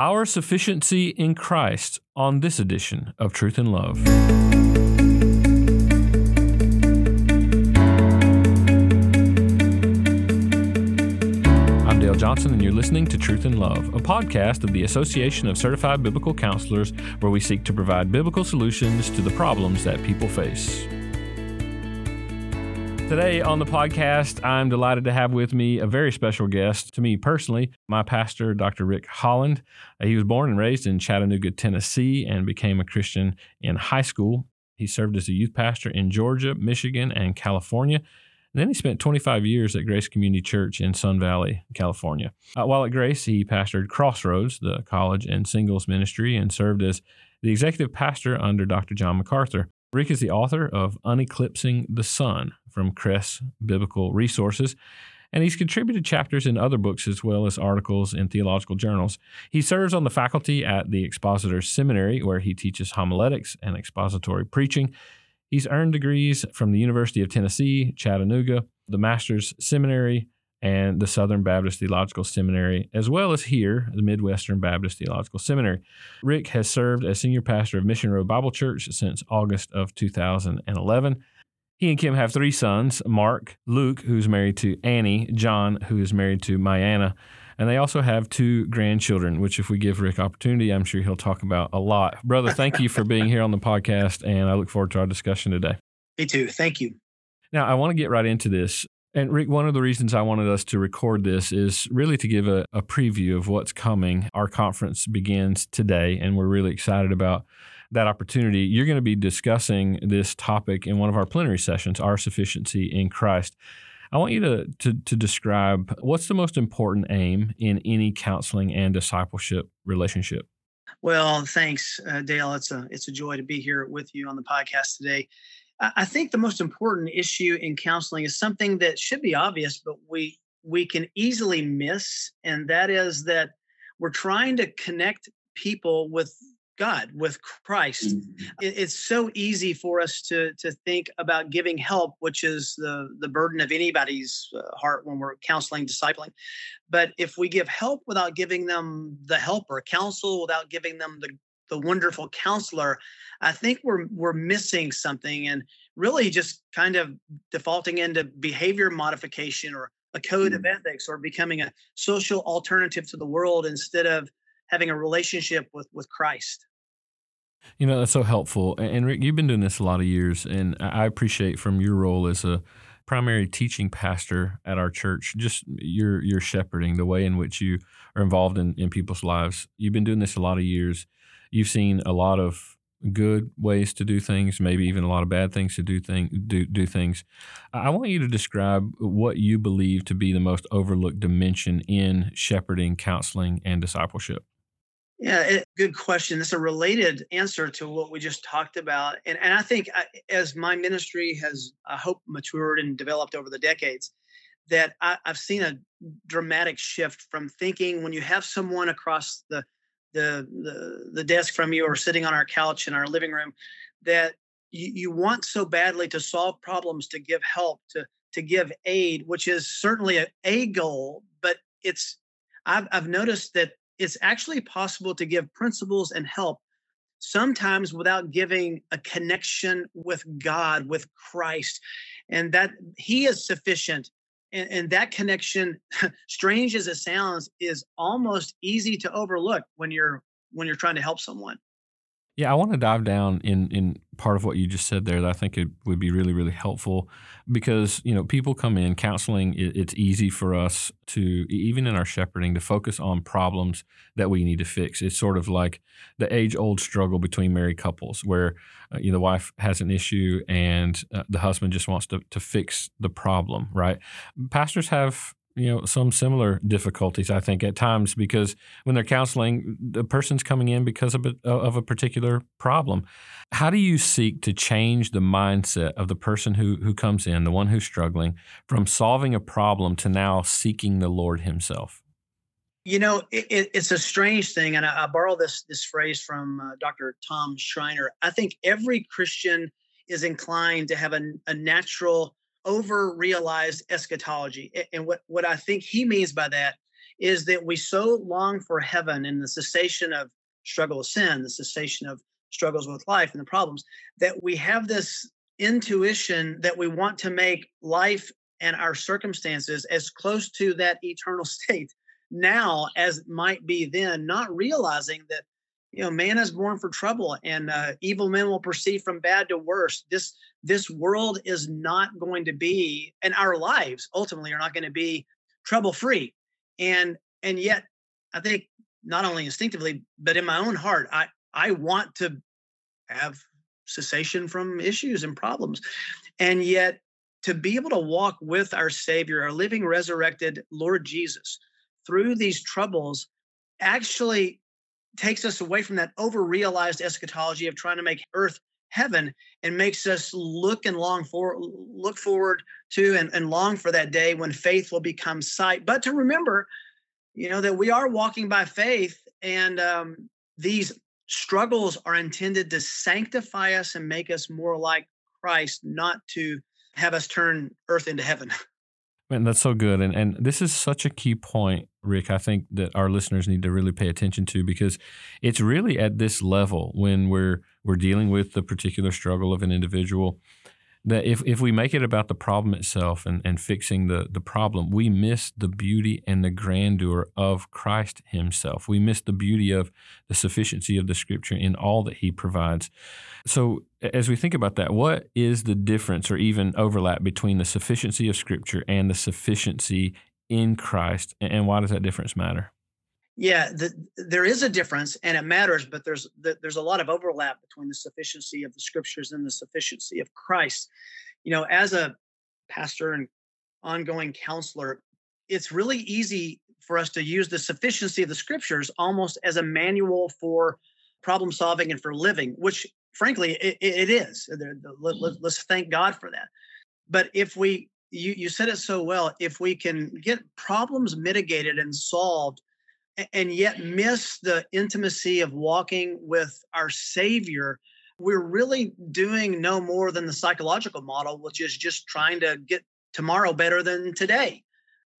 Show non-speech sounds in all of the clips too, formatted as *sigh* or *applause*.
Our sufficiency in Christ on this edition of Truth and Love. I'm Dale Johnson, and you're listening to Truth and Love, a podcast of the Association of Certified Biblical Counselors, where we seek to provide biblical solutions to the problems that people face. Today on the podcast, I'm delighted to have with me a very special guest to me personally, my pastor, Dr. Rick Holland. Uh, he was born and raised in Chattanooga, Tennessee, and became a Christian in high school. He served as a youth pastor in Georgia, Michigan, and California. And then he spent 25 years at Grace Community Church in Sun Valley, California. Uh, while at Grace, he pastored Crossroads, the college and singles ministry, and served as the executive pastor under Dr. John MacArthur. Rick is the author of Uneclipsing the Son from Kress Biblical Resources, and he's contributed chapters in other books as well as articles in theological journals. He serves on the faculty at the Expositor Seminary, where he teaches homiletics and expository preaching. He's earned degrees from the University of Tennessee, Chattanooga, the Master's Seminary, and the Southern Baptist Theological Seminary, as well as here, the Midwestern Baptist Theological Seminary. Rick has served as senior pastor of Mission Road Bible Church since August of 2011. He and Kim have three sons Mark, Luke, who's married to Annie, John, who is married to Myanna. And they also have two grandchildren, which, if we give Rick opportunity, I'm sure he'll talk about a lot. Brother, thank you for being here on the podcast, and I look forward to our discussion today. Me too. Thank you. Now, I want to get right into this. And Rick, one of the reasons I wanted us to record this is really to give a, a, preview of what's coming. Our conference begins today, and we're really excited about that opportunity. You're going to be discussing this topic in one of our plenary sessions, Our Sufficiency in Christ. I want you to, to, to describe what's the most important aim in any counseling and discipleship relationship. Well, thanks, uh, Dale. It's a it's a joy to be here with you on the podcast today. I think the most important issue in counseling is something that should be obvious, but we we can easily miss, and that is that we're trying to connect people with God, with Christ. Mm-hmm. It's so easy for us to to think about giving help, which is the the burden of anybody's uh, heart when we're counseling, discipling. But if we give help without giving them the help or counsel, without giving them the the wonderful counselor, I think we're we're missing something and really just kind of defaulting into behavior modification or a code mm-hmm. of ethics or becoming a social alternative to the world instead of having a relationship with with Christ. You know, that's so helpful. And Rick, you've been doing this a lot of years, and I appreciate from your role as a primary teaching pastor at our church, just your your shepherding, the way in which you are involved in, in people's lives. You've been doing this a lot of years. You've seen a lot of good ways to do things, maybe even a lot of bad things to do thing do do things. I want you to describe what you believe to be the most overlooked dimension in shepherding, counseling, and discipleship. Yeah, it, good question. It's a related answer to what we just talked about, and and I think I, as my ministry has, I hope, matured and developed over the decades, that I, I've seen a dramatic shift from thinking when you have someone across the the, the the desk from you or sitting on our couch in our living room that you, you want so badly to solve problems to give help to to give aid which is certainly a, a goal but it's I've, I've noticed that it's actually possible to give principles and help sometimes without giving a connection with god with christ. And that he is sufficient. And, and that connection *laughs* strange as it sounds is almost easy to overlook when you're when you're trying to help someone yeah, I want to dive down in in part of what you just said there that I think it would be really really helpful because you know people come in counseling. It, it's easy for us to even in our shepherding to focus on problems that we need to fix. It's sort of like the age old struggle between married couples where uh, you know the wife has an issue and uh, the husband just wants to to fix the problem. Right? Pastors have you know some similar difficulties i think at times because when they're counseling the person's coming in because of a, of a particular problem. How do you seek to change the mindset of the person who who comes in the one who's struggling from solving a problem to now seeking the lord himself? You know it, it's a strange thing and i, I borrow this this phrase from uh, dr tom schreiner. I think every christian is inclined to have a, a natural over realized eschatology. And what, what I think he means by that is that we so long for heaven and the cessation of struggle with sin, the cessation of struggles with life and the problems, that we have this intuition that we want to make life and our circumstances as close to that eternal *laughs* state now as might be then, not realizing that you know man is born for trouble and uh, evil men will proceed from bad to worse. This this world is not going to be and our lives ultimately are not going to be trouble free and and yet i think not only instinctively but in my own heart i i want to have cessation from issues and problems. And yet to be able to walk with our savior our living resurrected lord jesus through these troubles actually takes us away from that over realized eschatology of trying to make earth heaven and makes us look and long for look forward to and, and long for that day when faith will become sight but to remember you know that we are walking by faith and um, these struggles are intended to sanctify us and make us more like christ not to have us turn earth into heaven Man, that's so good. And and this is such a key point, Rick, I think that our listeners need to really pay attention to because it's really at this level when we're we're dealing with the particular struggle of an individual that if, if we make it about the problem itself and, and fixing the, the problem, we miss the beauty and the grandeur of Christ Himself. We miss the beauty of the sufficiency of the Scripture in all that He provides. So, as we think about that, what is the difference or even overlap between the sufficiency of Scripture and the sufficiency in Christ, and why does that difference matter? Yeah, the, there is a difference, and it matters. But there's the, there's a lot of overlap between the sufficiency of the scriptures and the sufficiency of Christ. You know, as a pastor and ongoing counselor, it's really easy for us to use the sufficiency of the scriptures almost as a manual for problem solving and for living, which frankly it, it is. Let's thank God for that. But if we, you, you said it so well, if we can get problems mitigated and solved and yet miss the intimacy of walking with our Savior, we're really doing no more than the psychological model, which is just trying to get tomorrow better than today.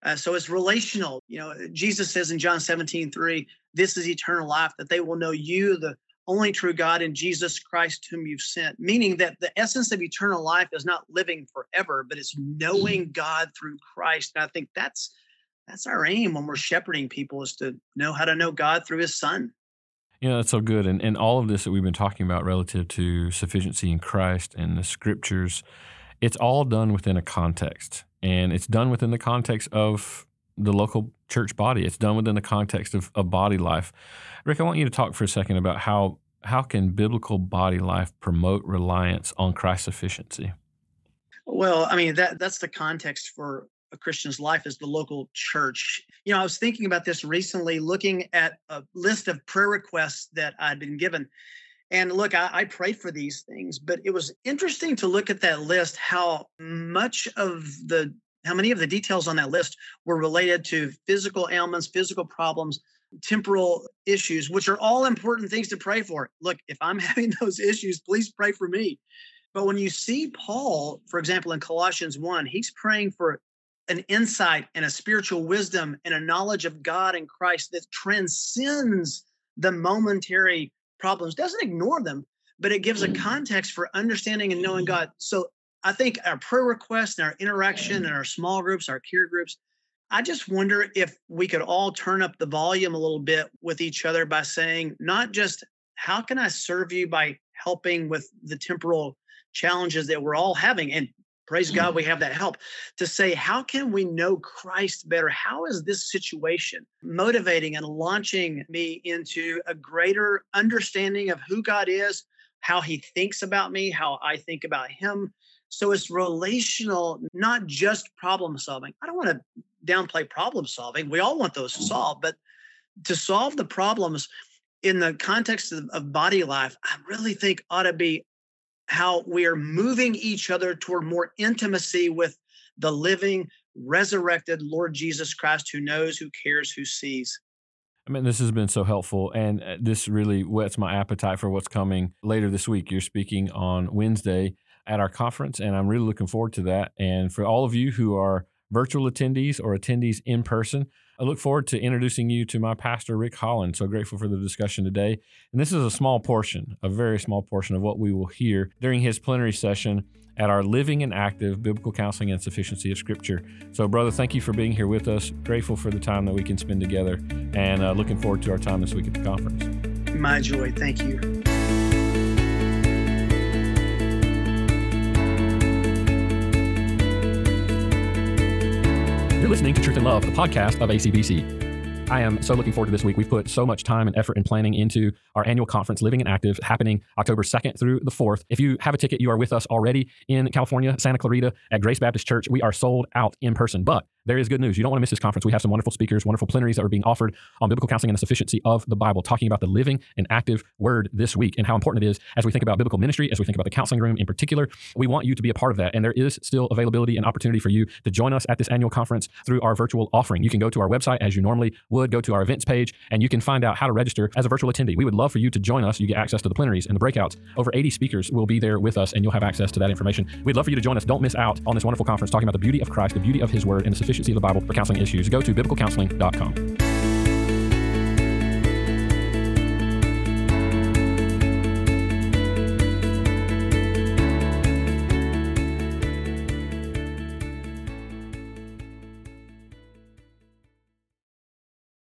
Uh, so it's relational. You know, Jesus says in John 17, 3, this is eternal life, that they will know you, the only true God, and Jesus Christ, whom you've sent. Meaning that the essence of eternal life is not living forever, but it's knowing mm. God through Christ. And I think that's that's our aim when we're shepherding people is to know how to know God through his son. Yeah, that's so good. And, and all of this that we've been talking about relative to sufficiency in Christ and the scriptures, it's all done within a context. And it's done within the context of the local church body. It's done within the context of, of body life. Rick, I want you to talk for a second about how how can biblical body life promote reliance on Christ's sufficiency? Well, I mean that that's the context for a Christian's life is the local church. You know, I was thinking about this recently, looking at a list of prayer requests that I'd been given. And look, I, I pray for these things, but it was interesting to look at that list, how much of the how many of the details on that list were related to physical ailments, physical problems, temporal issues, which are all important things to pray for. Look, if I'm *laughs* having those issues, please pray for me. But when you see Paul, for example, in Colossians 1, he's praying for an insight and a spiritual wisdom and a knowledge of God and Christ that transcends the momentary problems, doesn't ignore them, but it gives a mm. context for understanding and knowing God. So I think our prayer requests and our interaction and our small groups, our care groups, I just wonder if we could all turn up the volume a little bit with each other by saying, not just how can I serve you by helping with the temporal challenges that we're all having? And praise god we mm-hmm. have that help to say how can we know christ better? How is this situation motivating and launching me into a greater understanding of who god is how he thinks about me how i think about him so it's relational not just problem solving i don't want to downplay problem solving we all want those to solve but to solve the problems in the context of, of body life i really think ought to be how we are moving each other toward more intimacy with the living, resurrected Lord Jesus Christ who knows, who cares, who sees. I mean, this has been so helpful, and uh, this really whets my appetite for what's coming later this week. You're speaking on Wednesday at our conference, and I'm really looking forward to that. And for all of you who are virtual attendees or attendees in person. I look forward to introducing you to my pastor, Rick Holland. So grateful for the discussion today. And this is a small portion, a very small portion of what we will hear during his plenary session at our Living and Active Biblical Counseling and Sufficiency of Scripture. So, brother, thank you for being here with us. Grateful for the time that we can spend together and uh, looking forward to our time this week at the conference. My joy. Thank you. You're listening to Truth and Love, the podcast of ACBC. I am so looking forward to this week. We've put so much time and effort and planning into our annual conference, Living and Active, happening October 2nd through the 4th. If you have a ticket, you are with us already in California, Santa Clarita at Grace Baptist Church. We are sold out in person, but there is good news. You don't want to miss this conference. We have some wonderful speakers, wonderful plenaries that are being offered on biblical counseling and the sufficiency of the Bible, talking about the living and active word this week and how important it is as we think about biblical ministry, as we think about the counseling room in particular. We want you to be a part of that. And there is still availability and opportunity for you to join us at this annual conference through our virtual offering. You can go to our website as you normally would, go to our events page, and you can find out how to register as a virtual attendee. We would love for you to join us. You get access to the plenaries and the breakouts. Over 80 speakers will be there with us, and you'll have access to that information. We'd love for you to join us. Don't miss out on this wonderful conference talking about the beauty of Christ, the beauty of His Word, and the sufficiency of the Bible for counseling issues, go to biblicalcounseling.com.